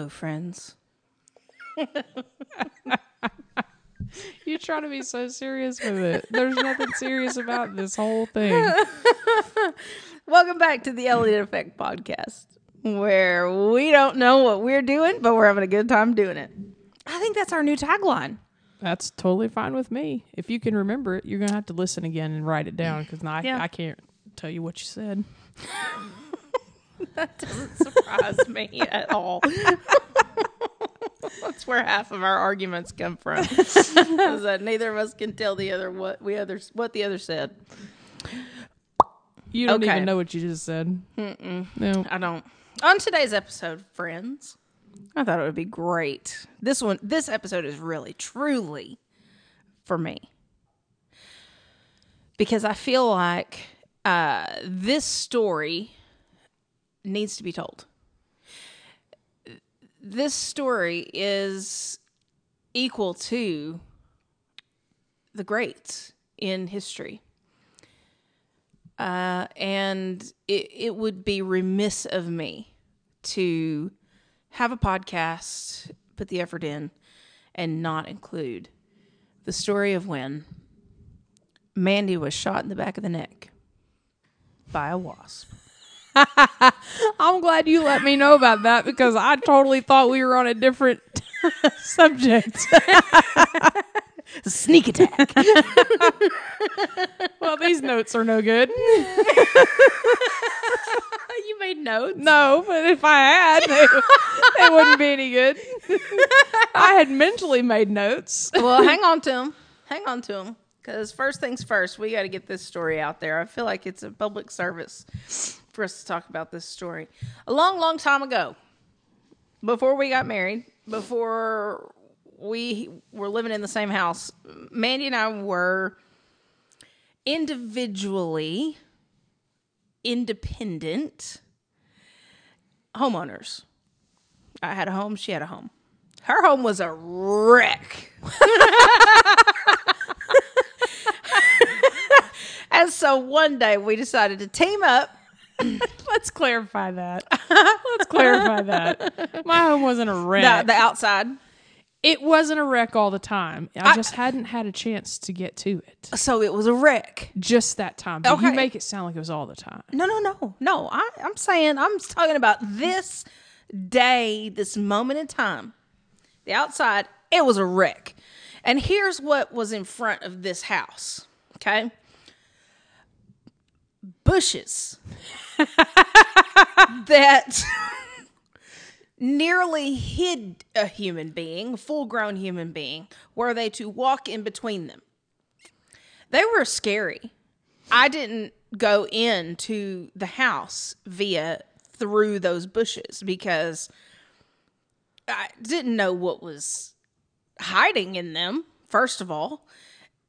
Hello, friends. You're trying to be so serious with it. There's nothing serious about this whole thing. Welcome back to the Elliot Effect podcast, where we don't know what we're doing, but we're having a good time doing it. I think that's our new tagline. That's totally fine with me. If you can remember it, you're gonna have to listen again and write it down because I, Yeah. I can't tell you what you said. That doesn't surprise me at all. That's where half of our arguments come from. Is that neither of us can tell the other what we others what the other said. You don't Okay. even know what you just said. Mm-mm. No. I don't. On today's episode, friends, I thought it would be great. This one, this episode is really, truly for me because I feel like uh, this story needs to be told. This story is equal to the greats in history. Uh, and it, it would be remiss of me to have a podcast, put the effort in, and not include the story of when Mandy was shot in the back of the neck by a wasp. I'm glad you let me know about that because I totally thought we were on a different subject. Sneak attack. well, these notes are no good. you made notes. No, but if I had, they, they wouldn't be any good. I had mentally made notes. well, hang on to them. Hang on to them. Because first things first, we got to get this story out there. I feel like it's a public service for us to talk about this story. A long, long time ago, before we got married, before we were living in the same house, Mandy and I were individually independent homeowners. I had a home, she had a home. Her home was a wreck. and so one day we decided to team up. Let's clarify that. Let's clarify that. My home wasn't a wreck. The, the outside. it wasn't a wreck all the time. I, just hadn't had a chance to get to it. So it was a wreck. Just that time. But you Okay. make it sound like it was all the time. No, no, no, no. I, I'm saying I'm talking about this day, this moment in time. The outside, it was a wreck. And here's what was in front of this house. Okay. Bushes that nearly hid a human being, full grown human being, were they to walk in between them. They were scary. I didn't go into the house via through those bushes because I didn't know what was hiding in them, first of all.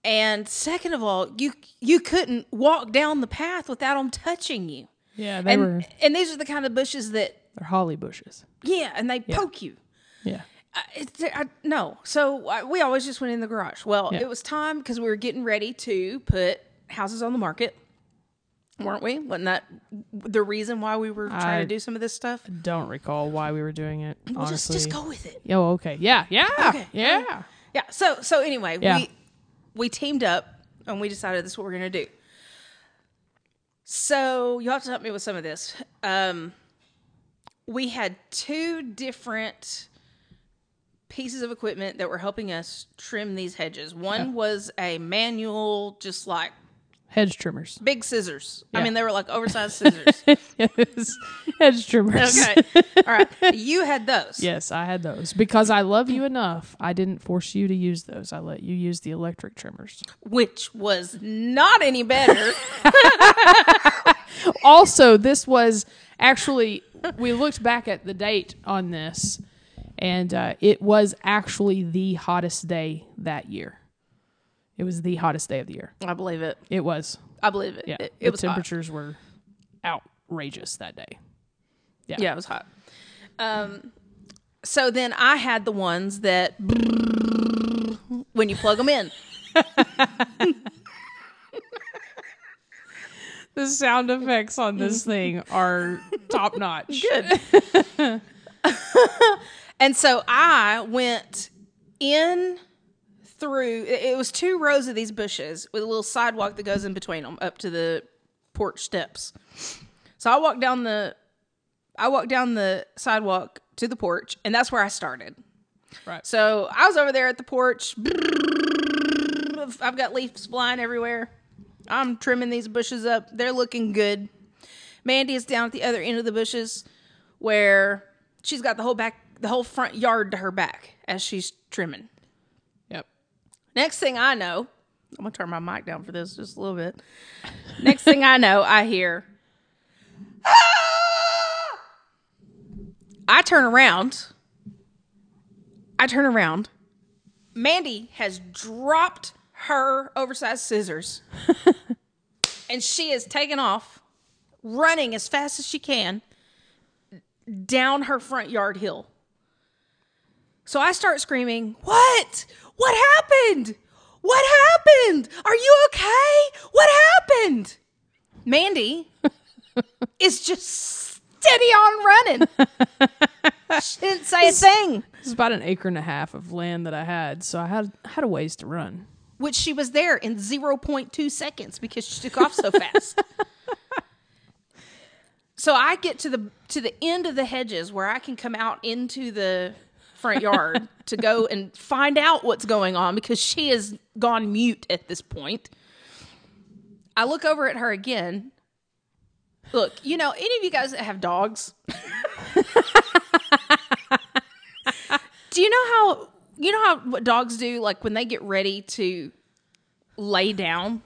And second of all, you you couldn't walk down the path without them touching you. Yeah, they And were and these are the kind of bushes that they're holly bushes. yeah, and they poke you. Yeah. Uh, I- It's, I, no, so I, we always just went in the garage. Well, Yeah. it was time because we were getting ready to put houses on the market, weren't we? Wasn't that the reason why we were trying to do some of this stuff? Don't recall why we were doing it. Well, just honestly. just go with it. Oh, okay. Yeah. Yeah. Okay. Yeah. Yeah. So so anyway, Yeah. we we teamed up and we decided this is what we're gonna do. So you have to help me with some of this. Um, we had two different pieces of equipment that were helping us trim these hedges. One was a manual, just like Hedge trimmers. big scissors. I mean, they were like oversized scissors. yes. Hedge trimmers. okay. All right. You had those. Yes, I had those because I love you enough. I didn't force you to use those. I let you use the electric trimmers. Which was not any better. Also, this was actually we looked back at the date on this, and uh, it was actually the hottest day that year. It was the hottest day of the year. I believe it. It was. I believe it. Yeah, It, the it was hot. temperatures were outrageous that day. Yeah, yeah, it was hot. Um, so then I had the ones that when you plug them in. The sound effects on this thing are top notch. Good. And so I went in through it was two rows of these bushes with a little sidewalk that goes in between them up to the porch steps. So I walked down the I walked down the sidewalk to the porch and that's where I started. Right. So I was over there at the porch. I've got leaves flying everywhere. I'm trimming these bushes up. They're looking good. Mandy is down at the other end of the bushes where she's got the whole back the whole front yard to her back as she's trimming. Next thing I know, I'm gonna turn my mic down for this just a little bit. Next thing I know, I hear. "Ah!" I turn around. I turn around. Mandy has dropped her oversized scissors, and she is taken off, running as fast as she can down her front yard hill. So I start screaming, What? What happened? What happened? Are you okay? What happened? Mandy is just steady on running. she didn't say a thing, It's about an acre and a half of land that I had, so I had had a ways to run. which she was there in 0.2 seconds because she took off so fast. so I get to the to the end of the hedges where I can come out into the front yard to go and find out what's going on because she has gone mute at this point. I look over at her again. Look, you know, any of you guys that have dogs, do you know how you know how what dogs do like when they get ready to lay down?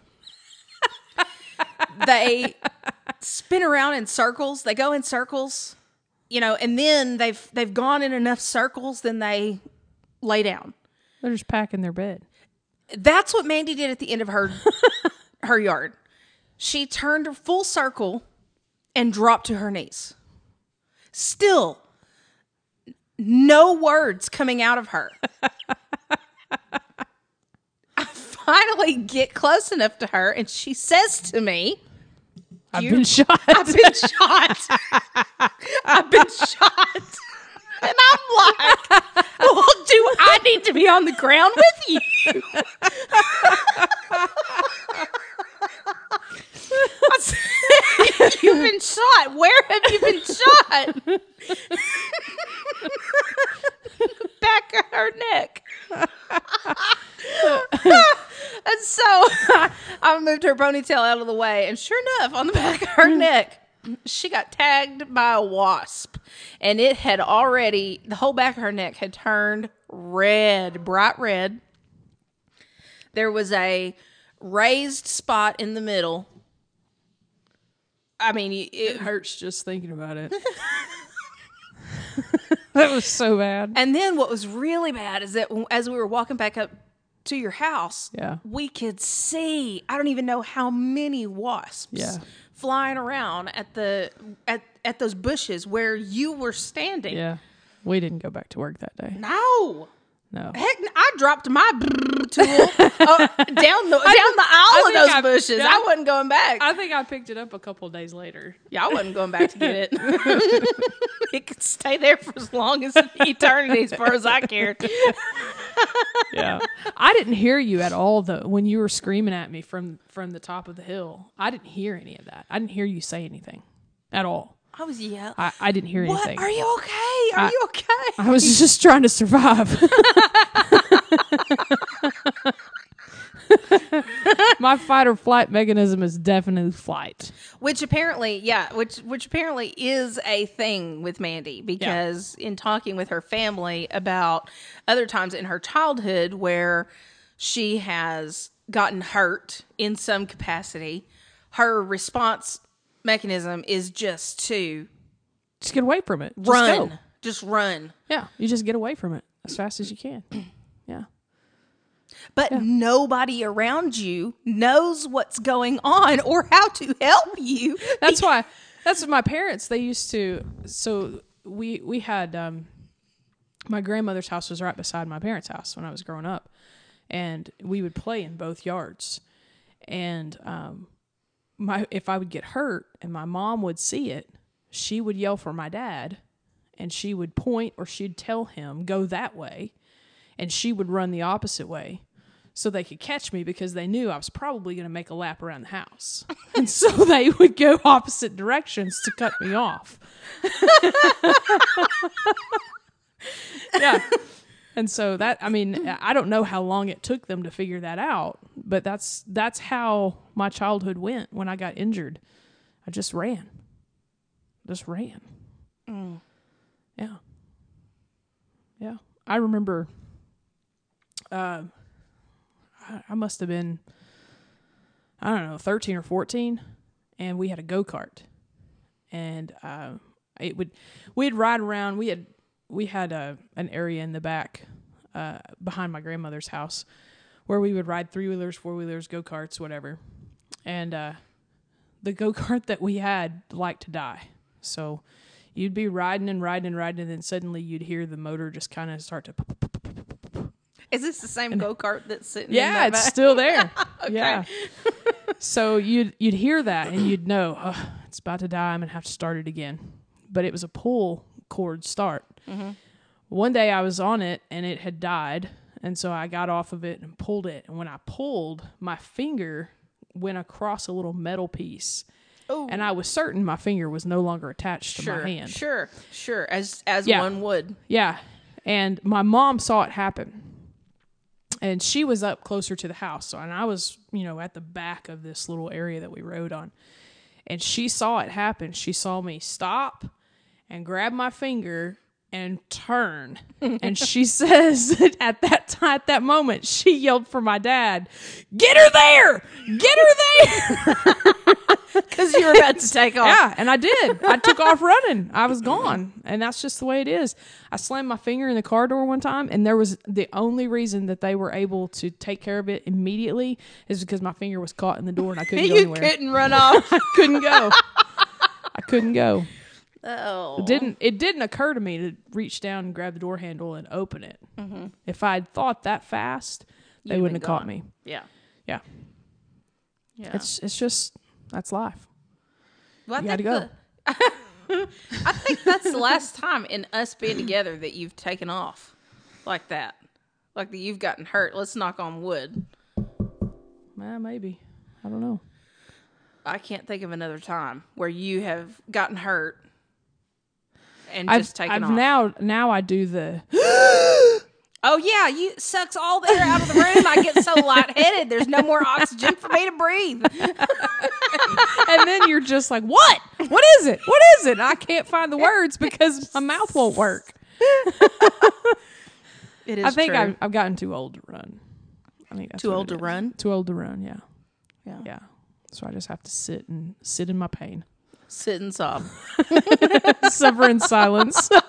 they spin around in circles. They go in circles, you know, and then they've they've gone in enough circles, then they lay down. They're just packing their bed. That's what Mandy did at the end of her her yard. She turned a full circle and dropped to her knees. Still no words coming out of her. I finally get close enough to her and she says to me, I've been shot. I've been shot. I've been shot. And I'm like, well, do I need to be on the ground with you? You've been shot. Where have you been shot? Back of her neck. and so I moved her ponytail out of the way, and sure enough, on the back of her mm. neck, she got tagged by a wasp, and it had already the whole back of her neck had turned red, bright red. There was a raised spot in the middle. I mean, it, It hurts just thinking about it. that was so bad. And then what was really bad is that as we were walking back up to your house, Yeah. we could see I don't even know how many wasps Yeah. flying around at the at at those bushes where you were standing. Yeah. We didn't go back to work that day. No. No. Heck, I dropped my tool uh, down the down the aisle of those I- bushes. yeah. I wasn't going back. I think I picked it up a couple days later. yeah, I wasn't going back to get it. it could stay there for as long as eternity, as far as I cared. Yeah. I didn't hear you at all though when you were screaming at me from from the top of the hill. I didn't hear any of that. I didn't hear you say anything at all. I was yelling. I, I didn't hear What? anything. Are you okay? Are I- you okay? I was just trying to survive. My fight or flight mechanism is definitely flight. Which apparently, yeah, which which apparently is a thing with Mandy because in talking with her family about other times in her childhood where she has gotten hurt in some capacity, her response mechanism is just to Just get away from it. Just run, go. just run. Yeah, you just get away from it as fast as you can. Yeah. But nobody around you knows what's going on or how to help you. That's why that's what my parents they used to so we we had um my grandmother's house was right beside my parents' house when I was growing up. And we would play in both yards. And um my if I would get hurt and my mom would see it, she would yell for my dad and she would point or she'd tell him go that way and she would run the opposite way so they could catch me because they knew I was probably going to make a lap around the house. and so they would go opposite directions to cut me off. yeah. And so that I mean, I don't know how long it took them to figure that out, but that's that's how my childhood went when I got injured. I just ran. Just ran. Yeah. Yeah. I remember uh I, I must have been I don't know, 13 or 14 and we had a go-kart. And uh it would we'd ride around. We had we had a an area in the back uh, behind my grandmother's house where we would ride three wheelers, four wheelers, go karts, whatever. And uh, the go kart that we had liked to die, so you'd be riding and riding and riding, and then suddenly you'd hear the motor just kind of start to. Is this the same go kart that's sitting? in Yeah, it's back? still there. Yeah. so you'd you'd hear that and you'd know "Ugh, it's about to die. I'm gonna have to start it again. But it was a pull cord start. One day I was on it and it had died, and so I got off of it and pulled it. And when I pulled, my finger went across a little metal piece, Oh, and I was certain my finger was no longer attached to sure, my hand. sure, sure. As as Yeah. one would. Yeah. And my mom saw it happen. And she was up closer to the house. So, and I was, you know, at the back of this little area that we rode on. And she saw it happen. She saw me stop and grab my finger and turn. and she says that at that time, at that moment, she yelled for my dad, "Get her there! Get her there!" Because you were about to take off. Yeah, and I did. I took off running. I was gone, and that's just the way it is. I slammed my finger in the car door one time, and there was the only reason that they were able to take care of it immediately is because my finger was caught in the door and I couldn't go you anywhere. couldn't run off. couldn't go. I couldn't go. Oh, It didn't. It didn't occur to me to reach down and grab the door handle and open it. If I'd thought that fast, they You'd wouldn't have been caught me. Yeah, Yeah, yeah. it's it's just that's life. Well, I you gotta think the- I think that's the last time in us being together that you've taken off like that, like that you've gotten hurt. Let's knock on wood. Well, maybe. I don't know. I can't think of another time where you have gotten hurt and I've, just taken I've off. now now I do the oh yeah, you sucks all the air out of the room. I get so lightheaded. There's no more oxygen for me to breathe. and then you're just like, what? What is it? What is it? And I can't find the words because my mouth won't work. It is I think. I've, I've gotten too old to run. I think that's too old to is. run. Too old to run. Yeah, Yeah. yeah. So I just have to sit and sit in my pain, Sit and sob. suffer in silence.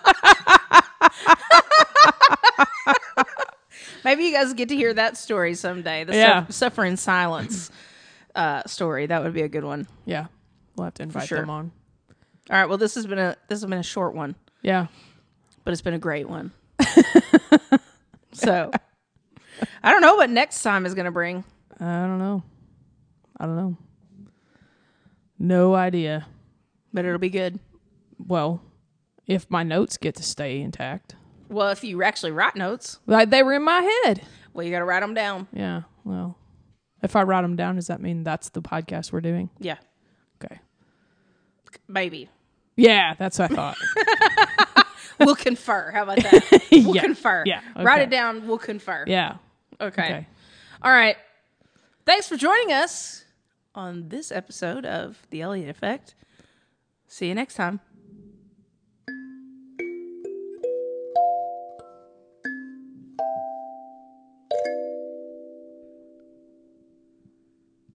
Maybe you guys get to hear that story someday. The Yeah. suff- suffer in silence uh, story. That would be a good one. Yeah, we'll have to invite sure. them on. All right. Well, this has been a this has been a short one, Yeah, but it's been a great one. so I don't know what next time is going to bring. I don't know. I don't know. No idea. But it'll be good. Well, if my notes get to stay intact, Well, if you actually write notes, like they were in my head. well, you got to write them down. Yeah. Well, if I write them down, does that mean that's the podcast we're doing? Yeah, Okay. maybe. Yeah, that's what I thought. We'll confer. How about that? We'll Yeah. confer. Yeah, Write it down. We'll confer. yeah. Okay. Okay. All right. Thanks for joining us on this episode of The Elliot Effect. See you next time.